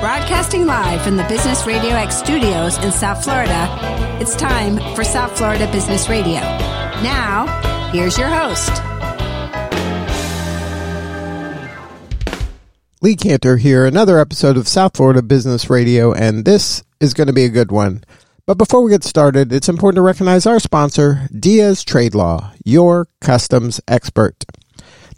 Broadcasting live from the Business Radio X studios in South Florida, it's time for South Florida Business Radio. Now, here's your host. Lee Kantor here, another episode of South Florida Business Radio, and this is going to be a good one. But before we get started, it's important to recognize our sponsor, Diaz Trade Law, your customs expert.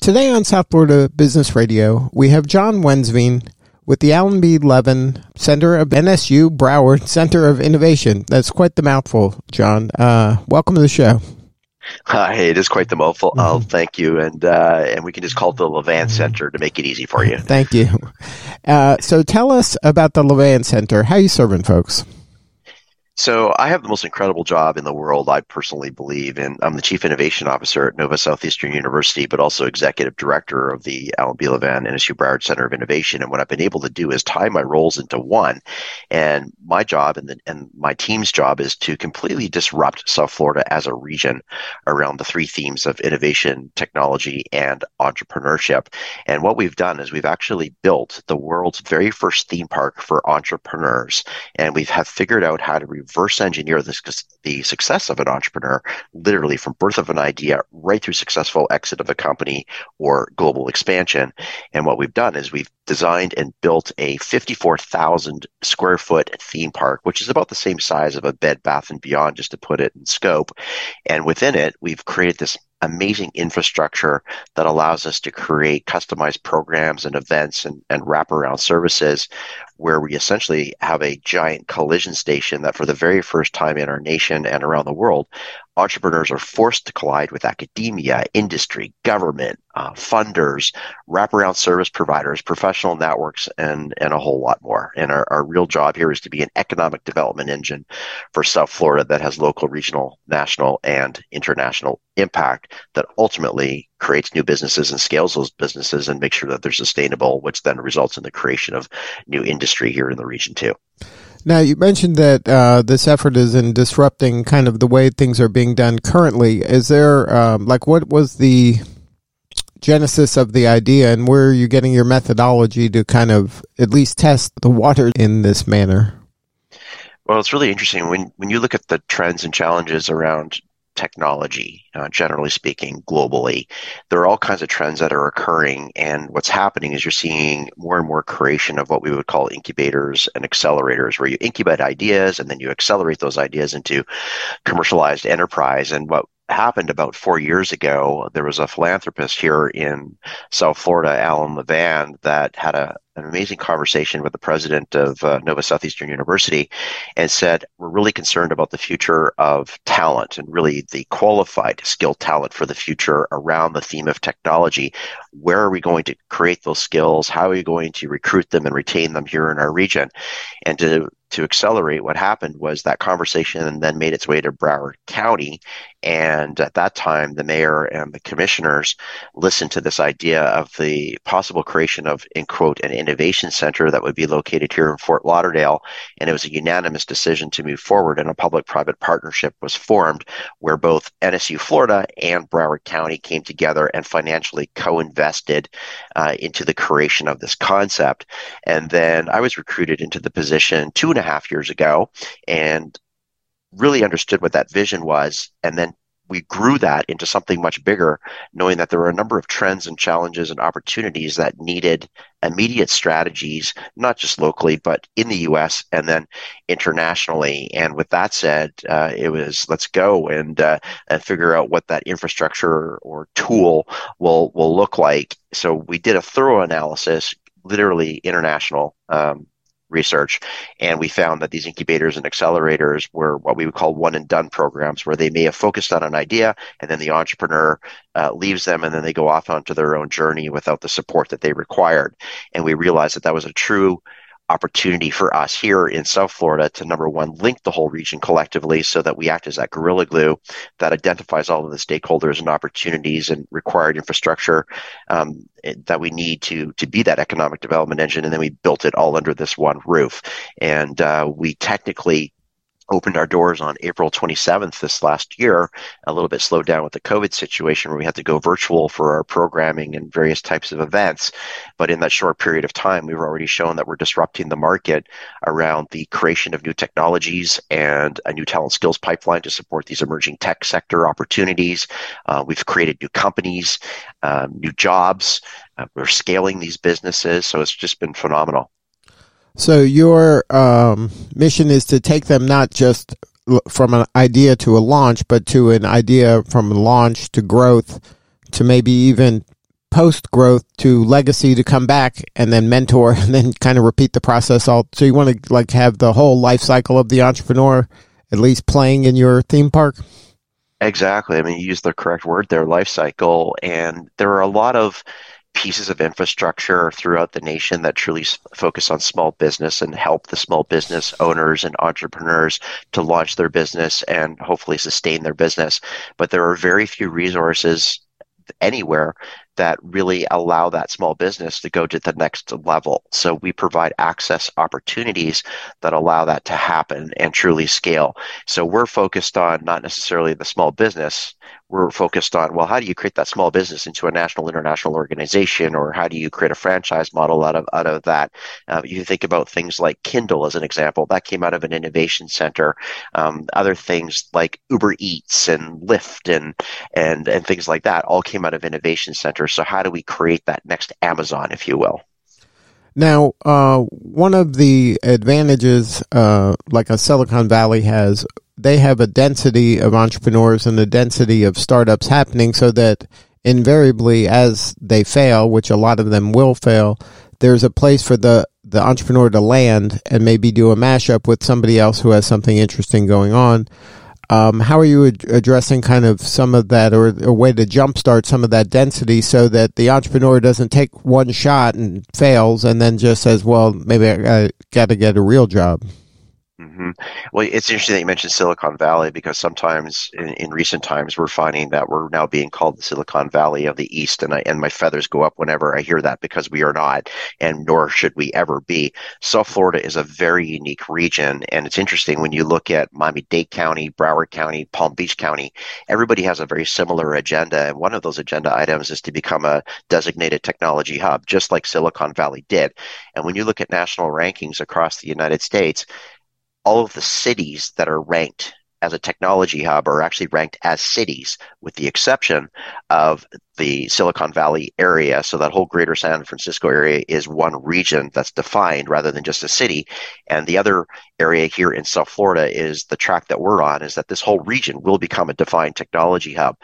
Today on South Florida Business Radio, we have John Wensveen with the Alan B. Levan Center of NSU Broward Center of Innovation. That's quite the mouthful, John. Uh, welcome to the show. Uh, hey, it is quite the mouthful. Mm-hmm. Oh, thank you, and uh, and we can just call it the Levan Center to make it easy for you. Thank you. Uh, so, tell us about the Levan Center. How you serving folks? So I have the most incredible job in the world, I personally believe. And I'm the Chief Innovation Officer at Nova Southeastern University, but also Executive Director of the Alan B. NSU Broward Center of Innovation. And what I've been able to do is tie my roles into one. And my job and, the, and my team's job is to completely disrupt South Florida as a region around the three themes of innovation, technology, and entrepreneurship. And what we've done is we've actually built the world's very first theme park for entrepreneurs. And we have figured out how to reverse engineer this, the success of an entrepreneur, literally from birth of an idea right through successful exit of a company or global expansion. And what we've done is we've designed and built a 54,000 square foot theme park, which is about the same size of a Bed Bath and Beyond, just to put it in scope. And within it, we've created this amazing infrastructure that allows us to create customized programs and events and, and wraparound services where we essentially have a giant collision station that for the very first time in our nation and around the world entrepreneurs are forced to collide with academia, industry, government, uh, funders, wraparound service providers, professional networks, and, and a whole lot more. And our, our real job here is to be an economic development engine for South Florida that has local, regional, national, and international impact that ultimately creates new businesses and scales those businesses and makes sure that they're sustainable, which then results in the creation of new industry here in the region too. Now, you mentioned that uh, this effort is in disrupting kind of the way things are being done currently. Is there, um, like, what was the genesis of the idea, and where are you getting your methodology to kind of at least test the water in this manner? Well, it's really interesting when when you look at the trends and challenges around technology, uh, generally speaking, globally. There are all kinds of trends that are occurring. And what's happening is you're seeing more and more creation of what we would call incubators and accelerators, where you incubate ideas and then you accelerate those ideas into commercialized enterprise. And what happened about four years ago. There was a philanthropist here in South Florida, Alan Levan, that had a, an amazing conversation with the president of uh, Nova Southeastern University and said, We're really concerned about the future of talent and really the qualified, skilled talent for the future around the theme of technology. Where are we going to create those skills? How are we going to recruit them and retain them here in our region? And to to accelerate what happened was that conversation then made its way to Broward County. And at that time, the mayor and the commissioners listened to this idea of the possible creation of, in quote, an innovation center that would be located here in Fort Lauderdale. And it was a unanimous decision to move forward, and a public private partnership was formed where both NSU Florida and Broward County came together and financially co invested uh, into the creation of this concept. And then I was recruited into the position two and a half years ago and really understood what that vision was and then we grew that into something much bigger, knowing that there were a number of trends and challenges and opportunities that needed immediate strategies, not just locally, but in the US and then internationally. And with that said, uh, it was let's go and, uh, and figure out what that infrastructure or tool will, will look like. So we did a thorough analysis, literally international um, research. And we found that these incubators and accelerators were what we would call one and done programs, where they may have focused on an idea and then the entrepreneur uh, leaves them and then they go off onto their own journey without the support that they required. And we realized that that was a true opportunity for us here in South Florida to number one, link the whole region collectively so that we act as that gorilla glue that identifies all of the stakeholders and opportunities and required infrastructure um, that we need to to be that economic development engine. And then we built it all under this one roof. And uh, we technically opened our doors on April 27th this last year, a little bit slowed down with the COVID situation where we had to go virtual for our programming and various types of events. But in that short period of time, we've already shown that we're disrupting the market around the creation of new technologies and a new talent skills pipeline to support these emerging tech sector opportunities. Uh, we've created new companies, um, new jobs. Uh, we're scaling these businesses. So it's just been phenomenal. So your um, mission is to take them not just from an idea to a launch, but to an idea from launch to growth to maybe even post growth to legacy to come back and then mentor and then kind of repeat the process all so you want to like have the whole life cycle of the entrepreneur at least playing in your theme park? Exactly. I mean you use the correct word there life cycle and there are a lot of pieces of infrastructure throughout the nation that truly focus on small business and help the small business owners and entrepreneurs to launch their business and hopefully sustain their business. But there are very few resources anywhere that really allow that small business to go to the next level. So we provide access opportunities that allow that to happen and truly scale. So we're focused on not necessarily the small business. We're focused on, well, how do you create that small business into a national, international organization, or how do you create a franchise model out of out of that? Uh, you think about things like Kindle as an example. That came out of an innovation center. Um, other things like Uber Eats and Lyft and and and things like that all came out of innovation centers so how do we create that next Amazon, if you will? Now, uh, one of the advantages, uh, like a Silicon Valley has, they have a density of entrepreneurs and a density of startups happening, so that invariably, as they fail, which a lot of them will fail, there's a place for the the entrepreneur to land and maybe do a mashup with somebody else who has something interesting going on. Um, how are you ad- addressing kind of some of that or a way to jumpstart some of that density so that the entrepreneur doesn't take one shot and fails and then just says, well, maybe I, I got to get a real job? Mm-hmm. Well, it's interesting that you mentioned Silicon Valley because sometimes in, in, recent times we're finding that we're now being called the Silicon Valley of the East, and I, and my feathers go up whenever I hear that because we are not, and nor should we ever be. South Florida is a very unique region, and it's interesting when you look at Miami-Dade County, Broward County, Palm Beach County. Everybody has a very similar agenda, and one of those agenda items is to become a designated technology hub, just like Silicon Valley did. And when you look at national rankings across the United States all of the cities that are ranked as a technology hub are actually ranked as cities, with the exception of the Silicon Valley area. So that whole greater San Francisco area is one region that's defined rather than just a city. And the other area here in South Florida is the track that we're on, is that this whole region will become a defined technology hub.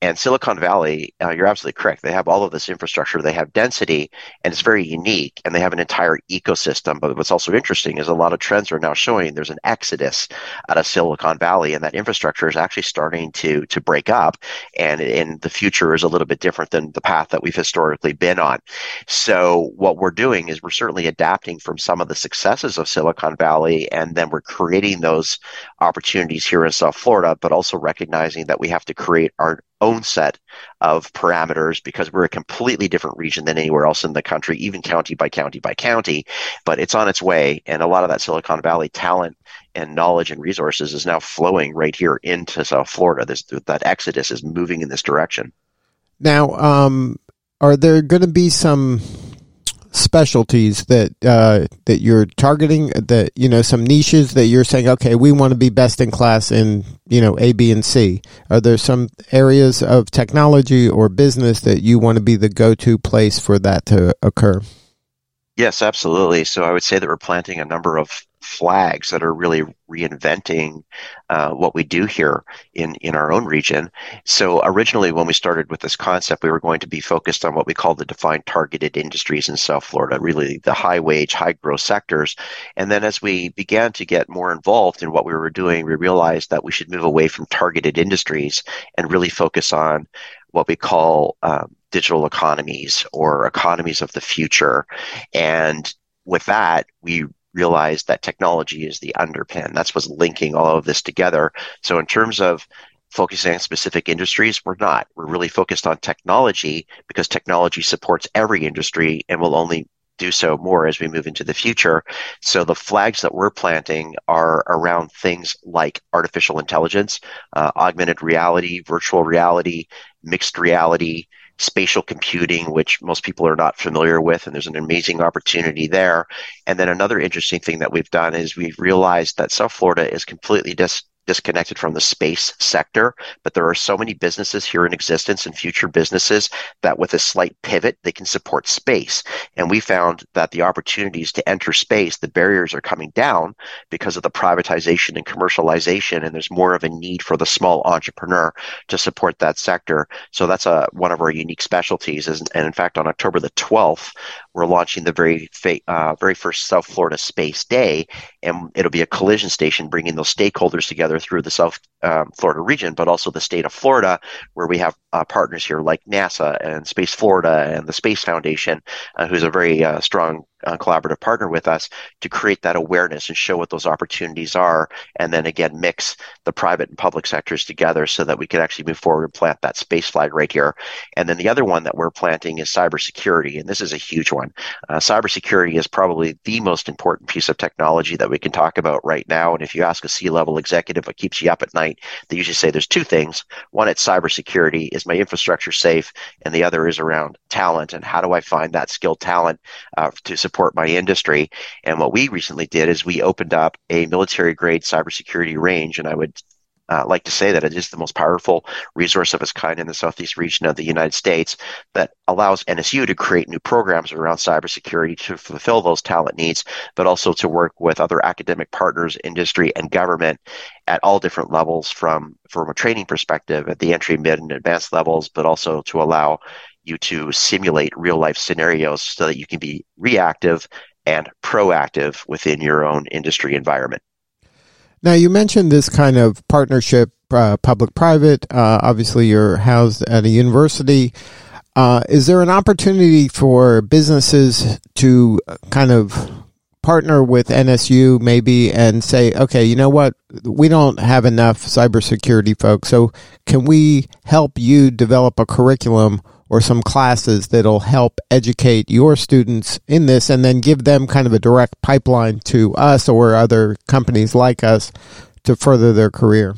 And Silicon Valley, uh, you're absolutely correct. They have all of this infrastructure, they have density, and it's very unique, and they have an entire ecosystem. But what's also interesting is a lot of trends are now showing there's an exodus out of Silicon Valley, and that infrastructure is actually starting to to break up, and in the future is a little bit different than the path that we've historically been on. So what we're doing is we're certainly adapting from some of the successes of Silicon Valley, and then we're creating those opportunities here in South Florida, but also recognizing that we have to create our own set of parameters because we're a completely different region than anywhere else in the country, even county by county by county. But it's on its way, and a lot of that Silicon Valley talent and knowledge and resources is now flowing right here into South Florida. This that exodus is moving in this direction. Now, um, are there going to be some specialties that uh, that you're targeting that you know some niches that you're saying okay we want to be best in class in you know A B and C. Are there some areas of technology or business that you want to be the go-to place for that to occur Yes, absolutely. So I would say that we're planting a number of flags that are really reinventing uh, what we do here in, in our own region. So originally, when we started with this concept, we were going to be focused on what we call the defined targeted industries in South Florida, really the high wage, high growth sectors. And then as we began to get more involved in what we were doing, we realized that we should move away from targeted industries and really focus on what we call um, digital economies or economies of the future. And with that, we realized that technology is the underpin. That's what's linking all of this together. So in terms of focusing on specific industries, we're not. We're really focused on technology because technology supports every industry and will only do so more as we move into the future. So the flags that we're planting are around things like artificial intelligence, uh, augmented reality, virtual reality, mixed reality, spatial computing, which most people are not familiar with, and there's an amazing opportunity there. And then another interesting thing that we've done is we've realized that South Florida is completely dis- disconnected from the space sector, but there are so many businesses here in existence and future businesses that with a slight pivot, they can support space. And we found that the opportunities to enter space, the barriers are coming down because of the privatization and commercialization. And there's more of a need for the small entrepreneur to support that sector. So that's a, one of our unique specialties. And in fact, on October the 12th, we're launching the very, uh, very first South Florida Space Day, and it'll be a collision station bringing those stakeholders together through the South um, Florida region, but also the state of Florida, where we have uh, partners here like NASA and Space Florida and the Space Foundation, uh, who's a very uh, strong uh, collaborative partner with us to create that awareness and show what those opportunities are. And then again, mix the private and public sectors together so that we can actually move forward and plant that space flag right here. And then the other one that we're planting is cybersecurity. And this is a huge one. Uh, cybersecurity is probably the most important piece of technology that we can talk about right now. And if you ask a C level executive what keeps you up at night, they usually say there's two things. One, it's cybersecurity. Is my infrastructure safe? And the other is around talent. And how do I find that skilled talent uh, to support my industry. And what we recently did is we opened up a military grade cybersecurity range. And I would uh, like to say that it is the most powerful resource of its kind in the southeast region of the United States that allows NSU to create new programs around cybersecurity to fulfill those talent needs, but also to work with other academic partners, industry, and government at all different levels from from a training perspective at the entry, mid, and advanced levels, but also to allow you to simulate real life scenarios so that you can be reactive and proactive within your own industry environment. Now, you mentioned this kind of partnership, uh, public private. Uh, obviously, you're housed at a university. Uh, is there an opportunity for businesses to kind of partner with NSU maybe and say, okay, you know what? We don't have enough cybersecurity folks. So can we help you develop a curriculum or some classes that'll help educate your students in this and then give them kind of a direct pipeline to us or other companies like us to further their career?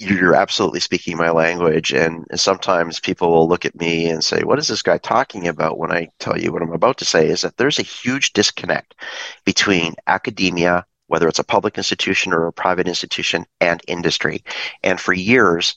You're absolutely speaking my language. And sometimes people will look at me and say, What is this guy talking about? When I tell you what I'm about to say, is that there's a huge disconnect between academia, whether it's a public institution or a private institution, and industry. And for years,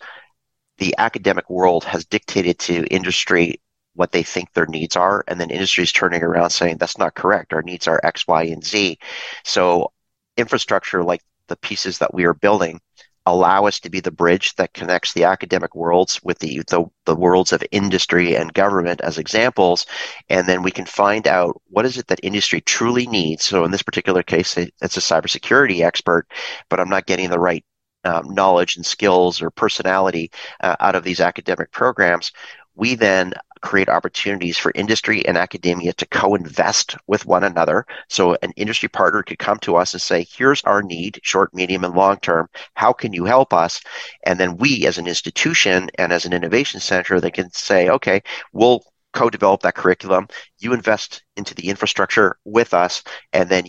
the academic world has dictated to industry what they think their needs are, and then industry is turning around saying that's not correct. Our needs are X, Y, and Z. So infrastructure like the pieces that we are building allow us to be the bridge that connects the academic worlds with the, the, the worlds of industry and government as examples and then we can find out what is it that industry truly needs so in this particular case it's a cybersecurity expert but i'm not getting the right um, knowledge and skills or personality uh, out of these academic programs, we then create opportunities for industry and academia to co-invest with one another. So an industry partner could come to us and say, here's our need, short, medium, and long term. How can you help us? And then we as an institution and as an innovation center, they can say, okay, we'll co-develop that curriculum. You invest into the infrastructure with us, and then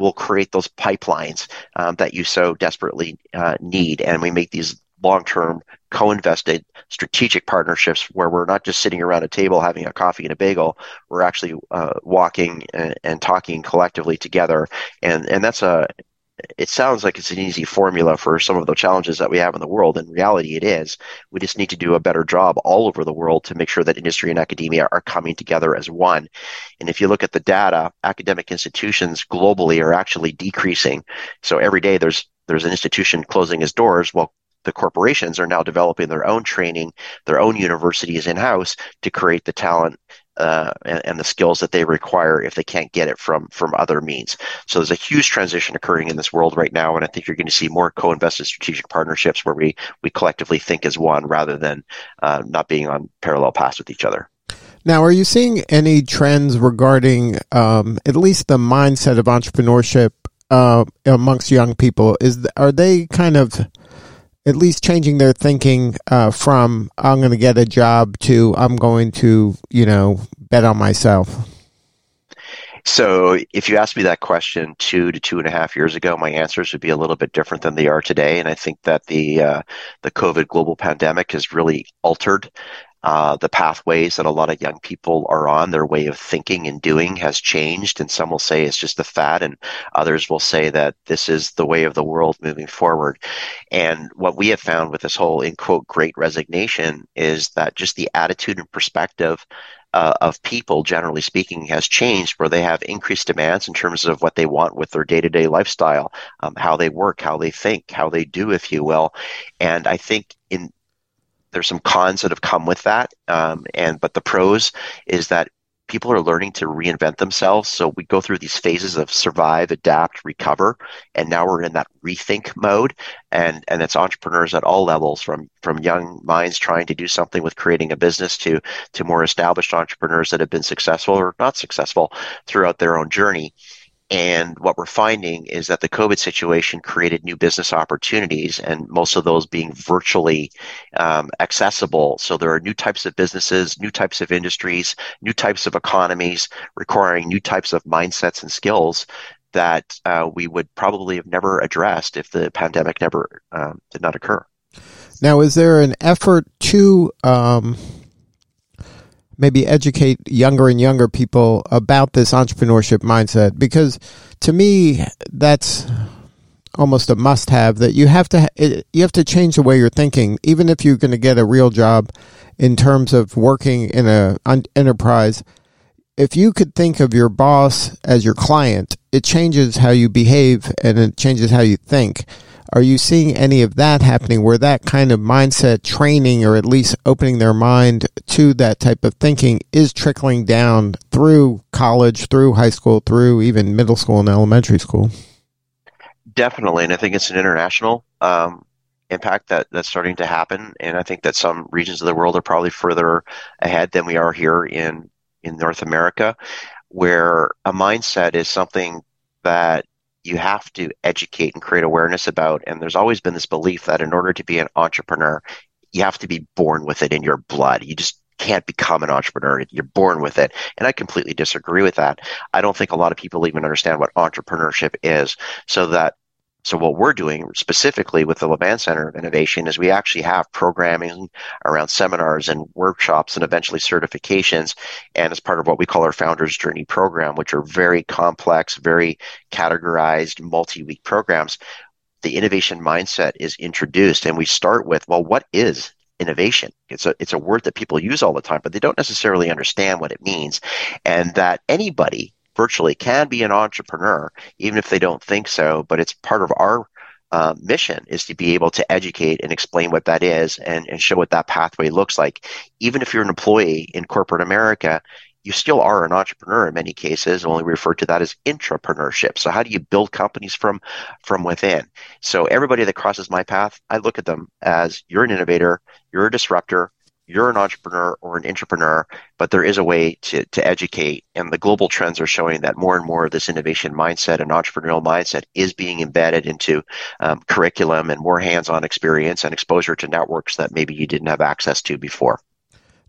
will create those pipelines um, that you so desperately uh, need. And we make these long term, co invested strategic partnerships where we're not just sitting around a table having a coffee and a bagel. We're actually uh, walking and, and, talking collectively together. And, and that's a it sounds like it's an easy formula for some of the challenges that we have in the world. In reality, it is. We just need to do a better job all over the world to make sure that industry and academia are coming together as one. And if you look at the data, academic institutions globally are actually decreasing. So every day there's there's an institution closing its doors while the corporations are now developing their own training, their own universities in house to create the talent uh, and, and, the skills that they require if they can't get it from from other means. So there's a huge transition occurring in this world right now, and I think you're going to see more co-invested strategic partnerships where we we collectively think as one rather than uh, not being on parallel paths with each other. Now, are you seeing any trends regarding um, at least the mindset of entrepreneurship uh, amongst young people? Is are they kind of at least changing their thinking uh, from I'm going to get a job to I'm going to you know bet on myself. So, if you asked me that question two to two and a half years ago, my answers would be a little bit different than they are today. And I think that the uh, the COVID global pandemic has really altered uh, the pathways that a lot of young people are on, their way of thinking and doing has changed. And some will say it's just the fad, and others will say that this is the way of the world moving forward. And what we have found with this whole, in quote, great resignation is that just the attitude and perspective uh, of people, generally speaking, has changed where they have increased demands in terms of what they want with their day to day lifestyle, um, how they work, how they think, how they do, if you will. And I think in there's some cons that have come with that, um, and but the pros is that people are learning to reinvent themselves. So we go through these phases of survive, adapt, recover, and now we're in that rethink mode. And and it's entrepreneurs at all levels, from from young minds trying to do something with creating a business to to more established entrepreneurs that have been successful or not successful throughout their own journey. And what we're finding is that the COVID situation created new business opportunities, and most of those being virtually um, accessible. So there are new types of businesses, new types of industries, new types of economies requiring new types of mindsets and skills that uh, we would probably have never addressed if the pandemic never um, did not occur. Now, is there an effort to um maybe educate younger and younger people about this entrepreneurship mindset because to me that's almost a must have that you have to you have to change the way you're thinking even if you're going to get a real job in terms of working in a enterprise. If you could think of your boss as your client it changes how you behave and it changes how you think are you seeing any of that happening where that kind of mindset training or at least opening their mind to that type of thinking is trickling down through college, through high school, through even middle school and elementary school? Definitely. And I think it's an international um, impact that, that's starting to happen. And I think that some regions of the world are probably further ahead than we are here in, in North America, where a mindset is something that you have to educate and create awareness about. And there's always been this belief that in order to be an entrepreneur, you have to be born with it in your blood. You just can't become an entrepreneur. You're born with it. And I completely disagree with that. I don't think a lot of people even understand what entrepreneurship is. So that so what we're doing specifically with the Levan Center of Innovation is we actually have programming around seminars and workshops and eventually certifications. And as part of what we call our Founders Journey program, which are very complex, very categorized, multi-week programs, the innovation mindset is introduced. And we start with, well, what is innovation. It's a it's a word that people use all the time, but they don't necessarily understand what it means, and that anybody virtually can be an entrepreneur, even if they don't think so. But it's part of our uh, mission is to be able to educate and explain what that is and, and show what that pathway looks like. Even if you're an employee in corporate America, you still are an entrepreneur in many cases. Only refer to that as intrapreneurship. So how do you build companies from from within? So everybody that crosses my path, I look at them as you're an innovator, you're a disruptor, you're an entrepreneur or an entrepreneur, but there is a way to, to educate. And the global trends are showing that more and more of this innovation mindset and entrepreneurial mindset is being embedded into um, curriculum and more hands on experience and exposure to networks that maybe you didn't have access to before.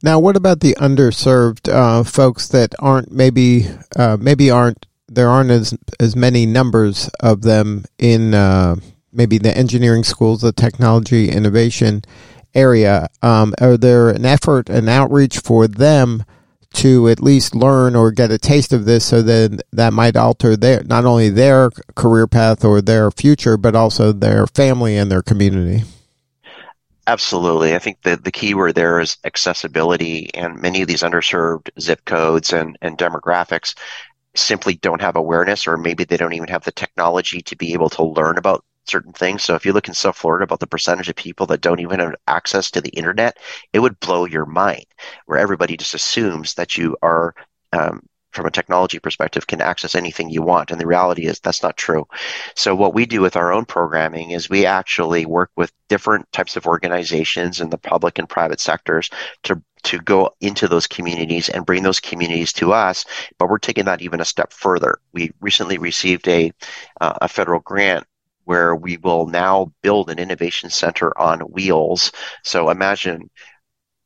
Now, what about the underserved uh, folks that aren't maybe uh, maybe aren't there aren't as as many numbers of them in uh, maybe the engineering schools, the technology innovation area? Um, are there an effort, an outreach for them to at least learn or get a taste of this, so that that might alter their not only their career path or their future, but also their family and their community? Absolutely. I think the, the key word there is accessibility, and many of these underserved zip codes and, and demographics simply don't have awareness, or maybe they don't even have the technology to be able to learn about certain things. So if you look in South Florida about the percentage of people that don't even have access to the internet, it would blow your mind, where everybody just assumes that you are um, from a technology perspective can access anything you want. And the reality is that's not true. So what we do with our own programming is we actually work with different types of organizations in the public and private sectors to to go into those communities and bring those communities to us. But we're taking that even a step further. We recently received a uh, a federal grant where we will now build an innovation center on wheels. So imagine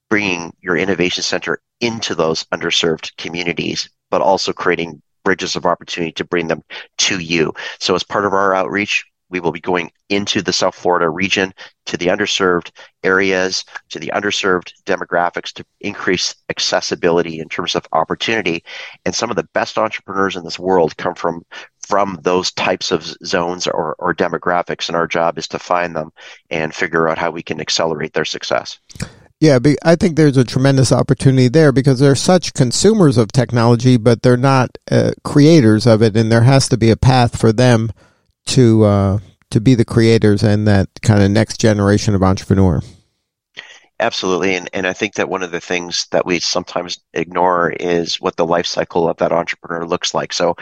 bringing your innovation center into those underserved communities but also creating bridges of opportunity to bring them to you. So as part of our outreach, we will be going into the South Florida region to the underserved areas, to the underserved demographics to increase accessibility in terms of opportunity. And some of the best entrepreneurs in this world come from from those types of zones or, or demographics. And our job is to find them and figure out how we can accelerate their success. Yeah, I think there's a tremendous opportunity there because they're such consumers of technology, but they're not uh, creators of it, and there has to be a path for them to uh, to be the creators and that kind of next generation of entrepreneur. Absolutely, and and I think that one of the things that we sometimes ignore is what the life cycle of that entrepreneur looks like. So,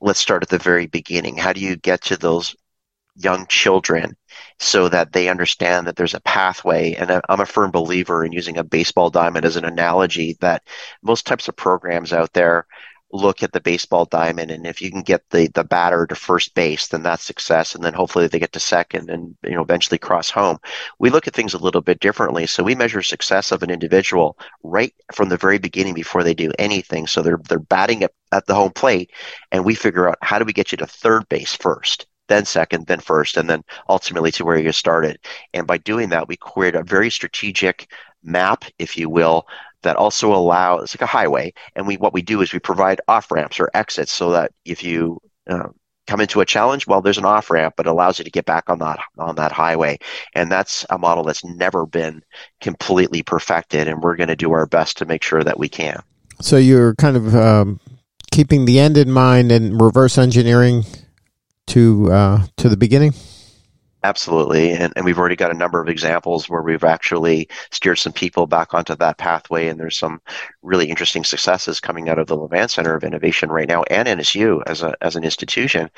let's start at the very beginning. How do you get to those young children so that they understand that there's a pathway. And I'm a firm believer in using a baseball diamond as an analogy that most types of programs out there look at the baseball diamond and if you can get the the batter to first base then that's success and then hopefully they get to second and you know eventually cross home we look at things a little bit differently so we measure success of an individual right from the very beginning before they do anything so they're they're batting at, at the home plate and we figure out how do we get you to third base first then second, then first, and then ultimately to where you started. And by doing that, we create a very strategic map, if you will, that also allow it's like a highway. And we what we do is we provide off ramps or exits so that if you uh, come into a challenge, well, there's an off ramp, but allows you to get back on that on that highway. And that's a model that's never been completely perfected, and we're going to do our best to make sure that we can. So you're kind of um, keeping the end in mind and reverse engineering to uh, to the beginning? Absolutely. And, and we've already got a number of examples where we've actually steered some people back onto that pathway. And there's some really interesting successes coming out of the Levan Center of Innovation right now and NSU as, a, as an institution.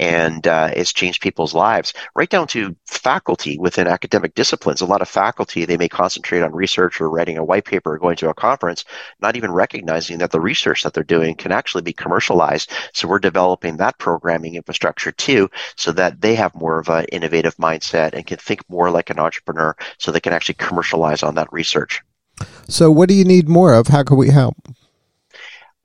And uh, it's changed people's lives right down to faculty within academic disciplines. A lot of faculty, they may concentrate on research or writing a white paper or going to a conference, not even recognizing that the research that they're doing can actually be commercialized. So we're developing that programming infrastructure too, so that they have more of an innovative innovative mindset and can think more like an entrepreneur so they can actually commercialize on that research. So, what do you need more of? How can we help?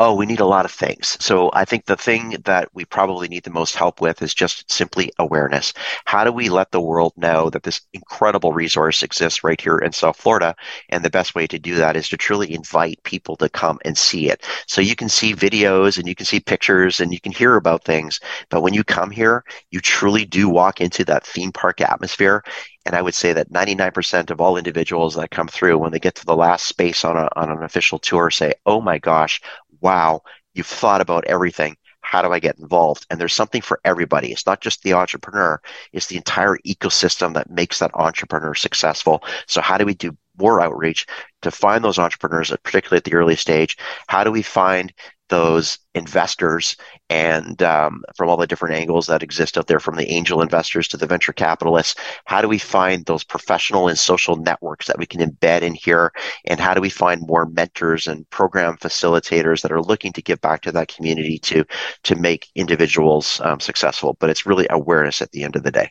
Oh, we need a lot of things. So I think the thing that we probably need the most help with is just simply awareness. How do we let the world know that this incredible resource exists right here in South Florida? And the best way to do that is to truly invite people to come and see it. So you can see videos and you can see pictures and you can hear about things. But when you come here, you truly do walk into that theme park atmosphere and I would say that 99% of all individuals that come through, when they get to the last space on, a, on an official tour, say, Oh my gosh, wow, you've thought about everything. How do I get involved? And there's something for everybody. It's not just the entrepreneur, it's the entire ecosystem that makes that entrepreneur successful. So, how do we do more outreach to find those entrepreneurs, particularly at the early stage? How do we find those investors and um, from all the different angles that exist out there, from the angel investors to the venture capitalists. How do we find those professional and social networks that we can embed in here? And how do we find more mentors and program facilitators that are looking to give back to that community to to make individuals um, successful? But it's really awareness at the end of the day.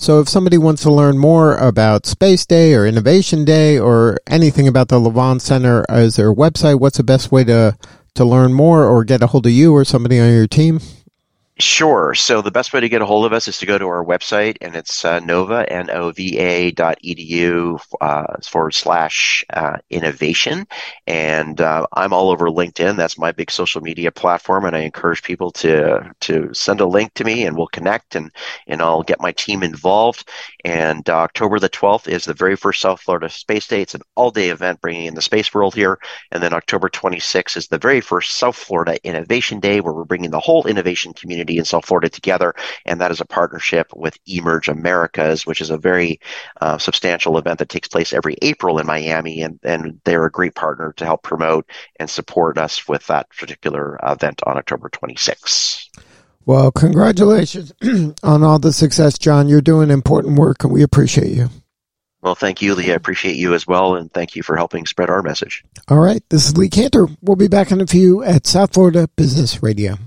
So, if somebody wants to learn more about Space Day or Innovation Day or anything about the Levan Center, is there a website? What's the best way to to learn more or get a hold of you or somebody on your team? Sure. So the best way to get a hold of us is to go to our website, and it's uh, nova, N-O-V-A dot edu uh, forward slash uh, innovation. And uh, I'm all over LinkedIn. That's my big social media platform, and I encourage people to to send a link to me, and we'll connect, and and I'll get my team involved. And uh, October the 12th is the very first South Florida Space Day. It's an all-day event bringing in the space world here. And then October 26th is the very first South Florida Innovation Day, where we're bringing the whole innovation community in South Florida together. And that is a partnership with Emerge Americas, which is a very uh, substantial event that takes place every April in Miami. And, and they're a great partner to help promote and support us with that particular event on October 26th. Well, congratulations on all the success, John. You're doing important work, and we appreciate you. Well, thank you, Lee. I appreciate you as well, and thank you for helping spread our message. All right. This is Lee Kantor. We'll be back in a few at South Florida Business Radio.